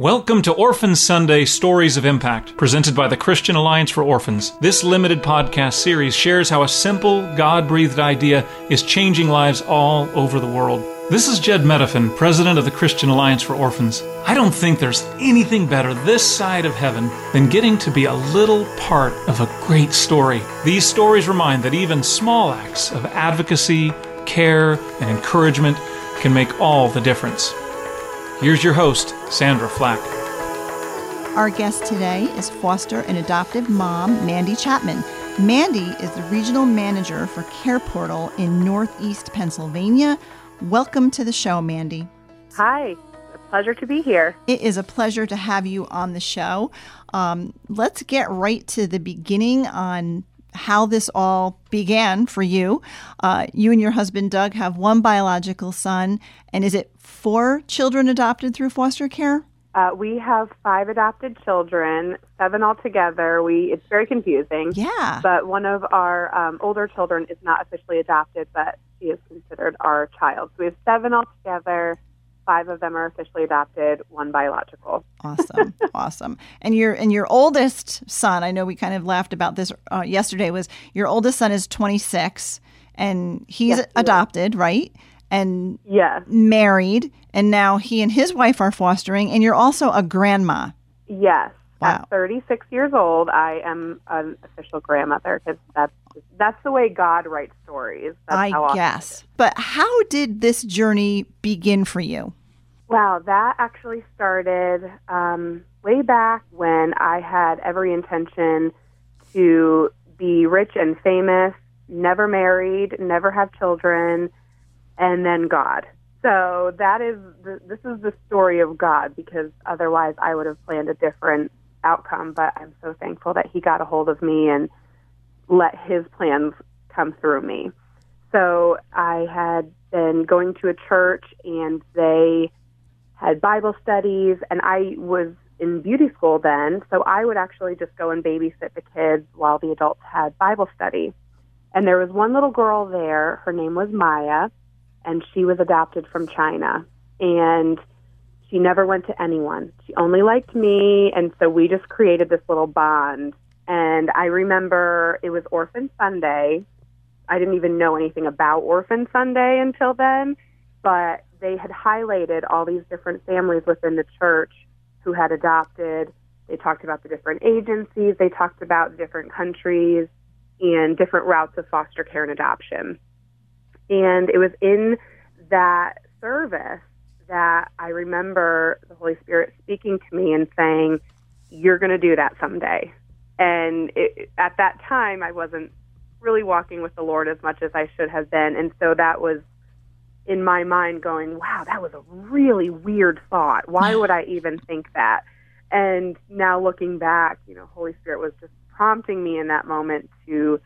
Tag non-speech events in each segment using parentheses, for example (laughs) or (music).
Welcome to Orphan Sunday Stories of Impact, presented by the Christian Alliance for Orphans. This limited podcast series shares how a simple, God breathed idea is changing lives all over the world. This is Jedd Medefind, president of the Christian Alliance for Orphans. I don't think there's anything better this side of heaven than getting to be a little part of a great story. These stories remind that even small acts of advocacy, care, and encouragement can make all the difference. Here's your host, Sandra Flack. Our guest today is foster and adoptive mom Mandy Chapman. Mandy is the regional manager for Care Portal in Northeast Pennsylvania. Welcome to the show, Mandy. Hi, a pleasure to be here. It is a pleasure to have you on the show. Um, let's get right to the beginning on how this all began for you. Uh, you and your husband Doug have one biological son, and is it four children adopted through foster care? Uh, we have five adopted children, seven altogether. We it's very confusing. Yeah. But one of our um, older children is not officially adopted, but she is considered our child. So we have seven altogether. Five of them are officially adopted, one biological. Awesome, (laughs) awesome. And your and your oldest son, I know we kind of laughed about this uh, yesterday. Was your oldest son is 26, and he's Yes, adopted, right? And yeah, married, and now he and his wife are fostering, and you're also a grandma. yes. Wow. At 36 years old, I am an official grandmother because that's that's the way God writes stories. That's I guess. But how did this journey begin for you? Wow, that actually started um, way back when I had every intention to be rich and famous, never married, never have children, and then God. So that is the, this is the story of God because otherwise I would have planned a different outcome. But I'm so thankful that He got a hold of me and let His plans come through me. So I had been going to a church and they had Bible studies, and I was in beauty school then, so I would actually just go and babysit the kids while the adults had Bible study. And there was one little girl there, her name was Maya, and she was adopted from China. And she never went to anyone. She only liked me, and so we just created this little bond. And I remember it was Orphan Sunday. I didn't even know anything about Orphan Sunday until then, but they had highlighted all these different families within the church who had adopted. They talked about the different agencies, they talked about different countries and different routes of foster care and adoption. And it was in that service that I remember the Holy Spirit speaking to me and saying, You're going to do that someday. And it, at that time, I wasn't really walking with the Lord as much as I should have been. And so that was in my mind going, wow, that was a really weird thought. Why would I even think that? And now looking back, you know, Holy Spirit was just prompting me in that moment to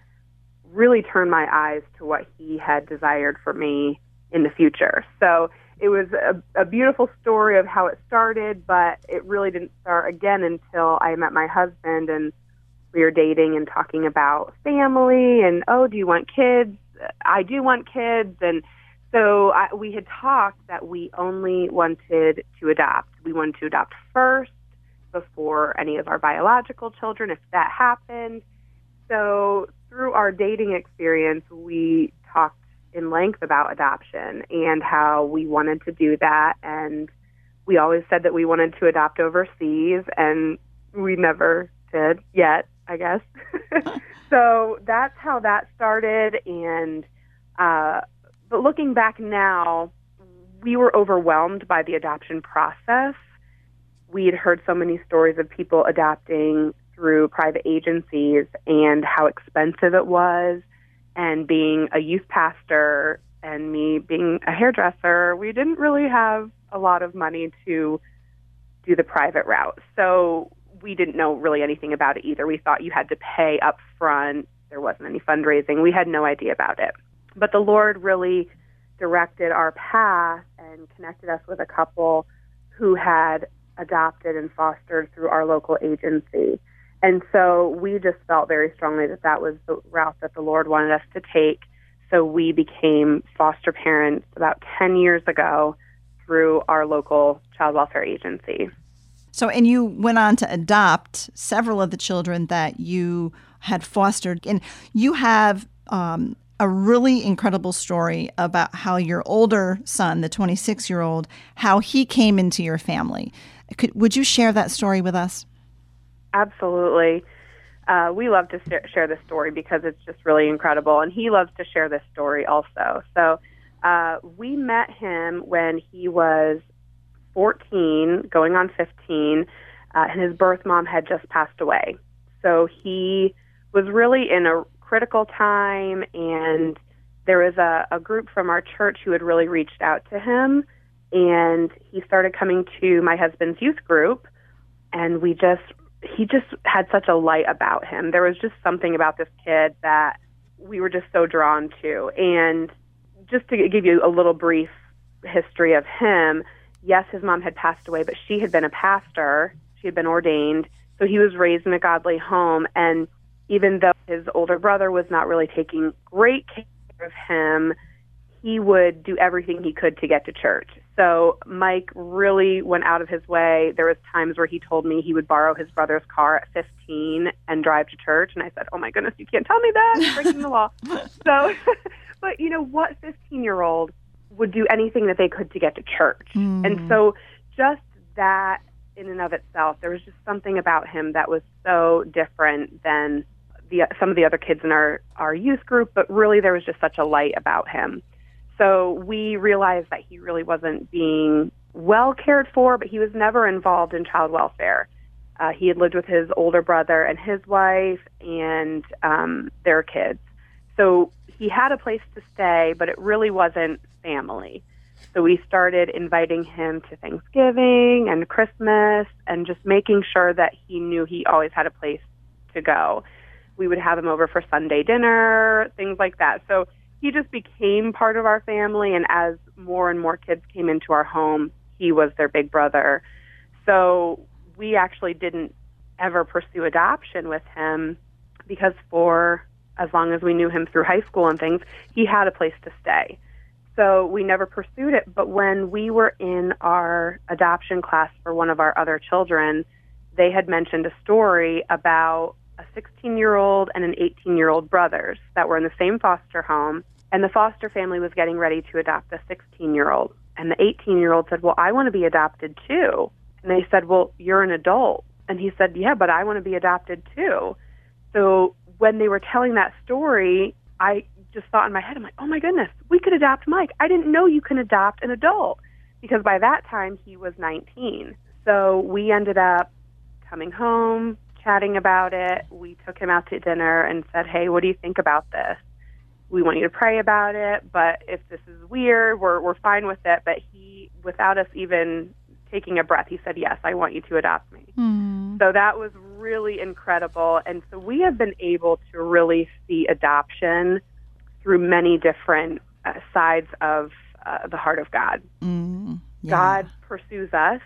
really turn my eyes to what He had desired for me in the future. So it was a, a beautiful story of how it started, but it really didn't start again until I met my husband and we were dating and talking about family and, oh, do you want kids? I do want kids. And so I, we had talked that we only wanted to adopt. We wanted to adopt first before any of our biological children, if that happened. So through our dating experience, we talked in length about adoption and how we wanted to do that. And we always said that we wanted to adopt overseas, and we never did yet, I guess. (laughs) so that's how that started. And uh, but looking back now, we were overwhelmed by the adoption process. We had heard so many stories of people adopting through private agencies and how expensive it was. And being a youth pastor and me being a hairdresser, we didn't really have a lot of money to do the private route. So we didn't know really anything about it either. We thought you had to pay up front. There wasn't any fundraising. We had no idea about it. But the Lord really directed our path and connected us with a couple who had adopted and fostered through our local agency. And so we just felt very strongly that that was the route that the Lord wanted us to take. So we became foster parents about 10 years ago through our local child welfare agency. So, and you went on to adopt several of the children that you had fostered. And you have um, a really incredible story about how your older son, the 26 year old, how he came into your family. Could, would you share that story with us? Absolutely. Uh, we love to share this story because it's just really incredible. And he loves to share this story also. So uh, we met him when he was 14, going on 15, uh, and his birth mom had just passed away. So he was really in a critical time, and there was a, a group from our church who had really reached out to him, and he started coming to my husband's youth group, and we just he just had such a light about him. There was just something about this kid that we were just so drawn to. And just to give you a little brief history of him, yes, his mom had passed away, but she had been a pastor. She had been ordained. So he was raised in a godly home. And even though his older brother was not really taking great care of him, he would do everything he could to get to church. So Mike really went out of his way. There was times where he told me he would borrow his brother's car at 15 and drive to church, and I said, "Oh my goodness, you can't tell me that! You're breaking the law." (laughs) So, (laughs) but you know what? 15 year old would do anything that they could to get to church. Mm. And so just that in and of itself, there was just something about him that was so different than the some of the other kids in our our youth group, but really there was just such a light about him. So we realized that he really wasn't being well cared for, but he was never involved in child welfare. Uh, he had lived with his older brother and his wife and um, their kids. So he had a place to stay, but it really wasn't family. So we started inviting him to Thanksgiving and Christmas and just making sure that he knew he always had a place to go. We would have him over for Sunday dinner, things like that. So he just became part of our family and as more and more kids came into our home, he was their big brother. So we actually didn't ever pursue adoption with him because for as long as we knew him through high school and things, he had a place to stay. So we never pursued it. But when we were in our adoption class for one of our other children, they had mentioned a story about a 16 year old and an 18 year old brothers that were in the same foster home. And the foster family was getting ready to adopt the 16 year old. And the 18 year old said, Well, I want to be adopted too. And they said, Well, you're an adult. And he said, Yeah, but I want to be adopted too. So when they were telling that story, I just thought in my head, I'm like, oh my goodness, we could adopt Mike. I didn't know you can adopt an adult because by that time he was 19. So we ended up coming home, chatting about it. We took him out to dinner and said, hey, what do you think about this? We want you to pray about it, but if this is weird, we're, we're fine with it. But he, without us even taking a breath, he said, yes, I want you to adopt me. Mm. So that was really incredible. And so we have been able to really see adoption through many different uh, sides of uh, the heart of God. Mm, yeah. God pursues us,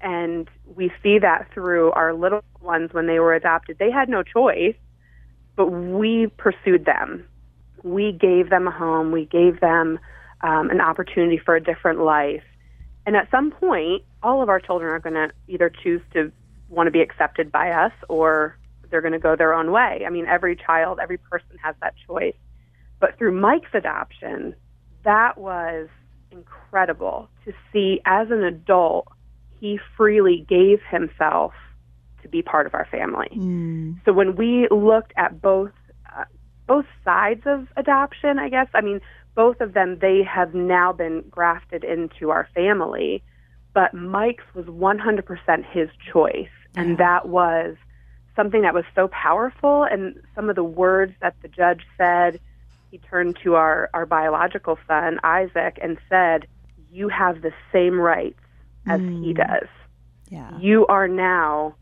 and we see that through our little ones when they were adopted. They had no choice, but we pursued them. We gave them a home, we gave them um, an opportunity for a different life. And at some point, all of our children are going to either choose to want to be accepted by us or they're going to go their own way. I mean, every child, every person has that choice. But through Mike's adoption, that was incredible to see as an adult, he freely gave himself to be part of our family. Mm. So when we looked at both uh, both sides of adoption, I guess, I mean, both of them they have now been grafted into our family, but Mike's was 100% his choice, and that was something that was so powerful and some of the words that the judge said he turned to our, our biological son, Isaac, and said, You have the same rights as mm. he does. Yeah. You are now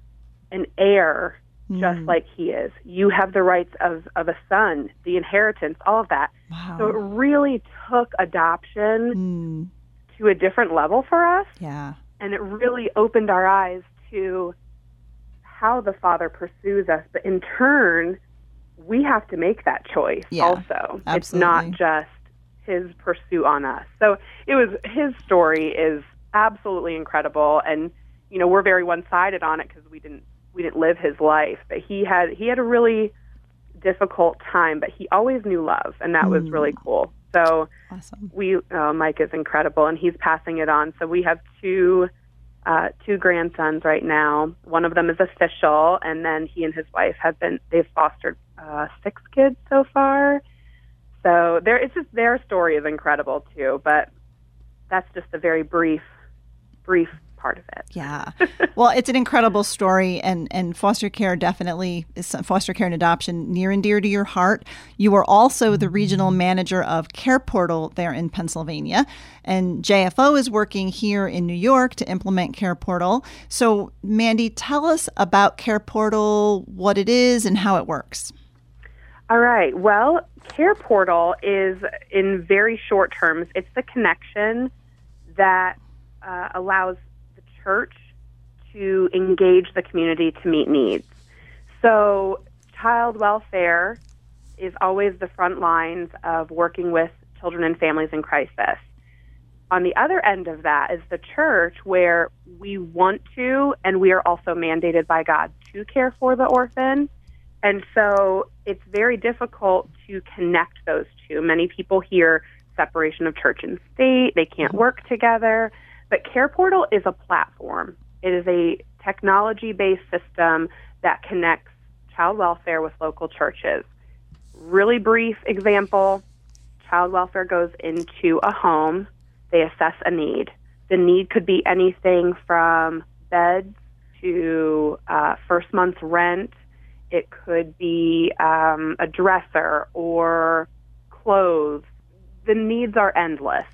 an heir just mm. like he is. You have the rights of, of a son, the inheritance, all of that. Wow. So it really took adoption mm. to a different level for us. Yeah. And it really opened our eyes to how the Father pursues us, but in turn, we have to make that choice yeah, also. Absolutely. It's not just his pursuit on us. So it was his story is absolutely incredible and you know, we're very one-sided on it because we didn't we didn't live his life, but he had he had a really difficult time, but he always knew love, and that mm. was really cool. So awesome. we uh, Mike is incredible, and he's passing it on. So we have two uh, two grandsons right now. One of them is official, and then he and his wife have been they've fostered uh, six kids so far. So there, it's just their story is incredible too. But that's just a very brief, brief part of it. Yeah. well, it's an incredible story, and, and foster care definitely is foster care and adoption near and dear to your heart. You are also the mm-hmm. regional manager of Care Portal there in Pennsylvania, and JFO is working here in New York to implement Care Portal. So, Mandy, tell us about Care Portal, what it is, and how it works. All right. Well, Care Portal is, in very short terms, it's the connection that uh, allows the church to engage the community to meet needs. So, child welfare is always the front lines of working with children and families in crisis. On the other end of that is the church, where we want to, and we are also mandated by God to care for the orphan. And so it's very difficult to connect those two. Many people hear separation of church and state, they can't work together. But Care Portal is a platform. It is a technology based system that connects child welfare with local churches. Really brief example child welfare goes into a home, they assess a need. The need could be anything from beds to uh, first month's rent, it could be um, a dresser or clothes. The needs are endless.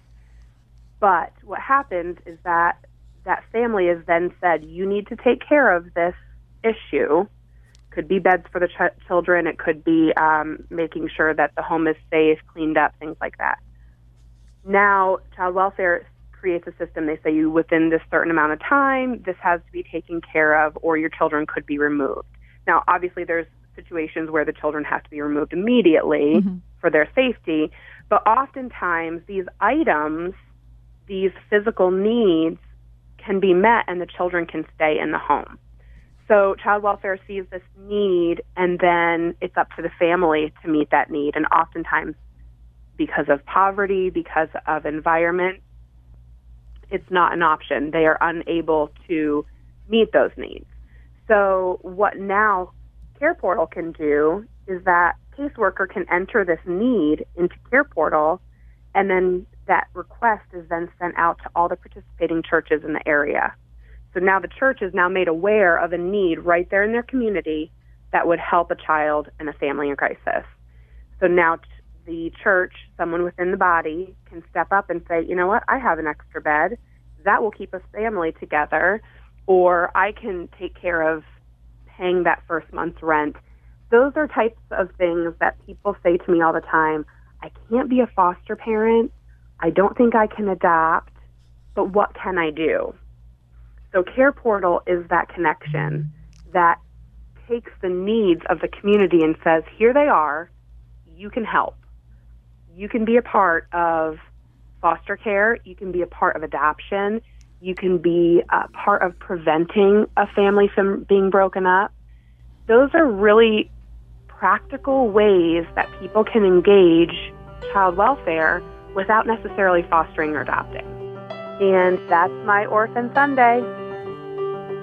But what happens is that that family is then said, you need to take care of this issue. Could be beds for the ch- children. It could be um, making sure that the home is safe, cleaned up, things like that. Now, child welfare creates a system. They say you within this certain amount of time, this has to be taken care of, or your children could be removed. Now, obviously, there's situations where the children have to be removed immediately mm-hmm. for their safety, but oftentimes these items these physical needs can be met and the children can stay in the home. So child welfare sees this need and then it's up to the family to meet that need. And oftentimes, because of poverty, because of environment, it's not an option. They are unable to meet those needs. So what now Care Portal can do is that caseworker can enter this need into Care Portal and then that request is then sent out to all the participating churches in the area. So now the church is now made aware of a need right there in their community that would help a child and a family in crisis. So now the church, someone within the body, can step up and say, you know what, I have an extra bed. That will keep a family together. Or I can take care of paying that first month's rent. Those are types of things that people say to me all the time. I can't be a foster parent I don't think I can adopt, but what can I do? So Care Portal is that connection that takes the needs of the community and says, here they are, you can help. You can be a part of foster care, you can be a part of adoption, you can be a part of preventing a family from being broken up. Those are really practical ways that people can engage child welfare without necessarily fostering or adopting. And that's my Orphan Sunday.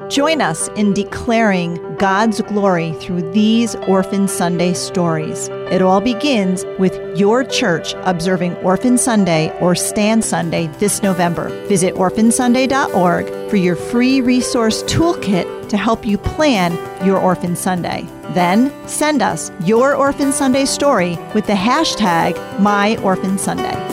Join us in declaring God's glory through these Orphan Sunday stories. It all begins with your church observing Orphan Sunday or Stand Sunday this November. Visit orphansunday.org for your free resource toolkit to help you plan your Orphan Sunday. Then send us your Orphan Sunday story with the hashtag MyOrphanSunday.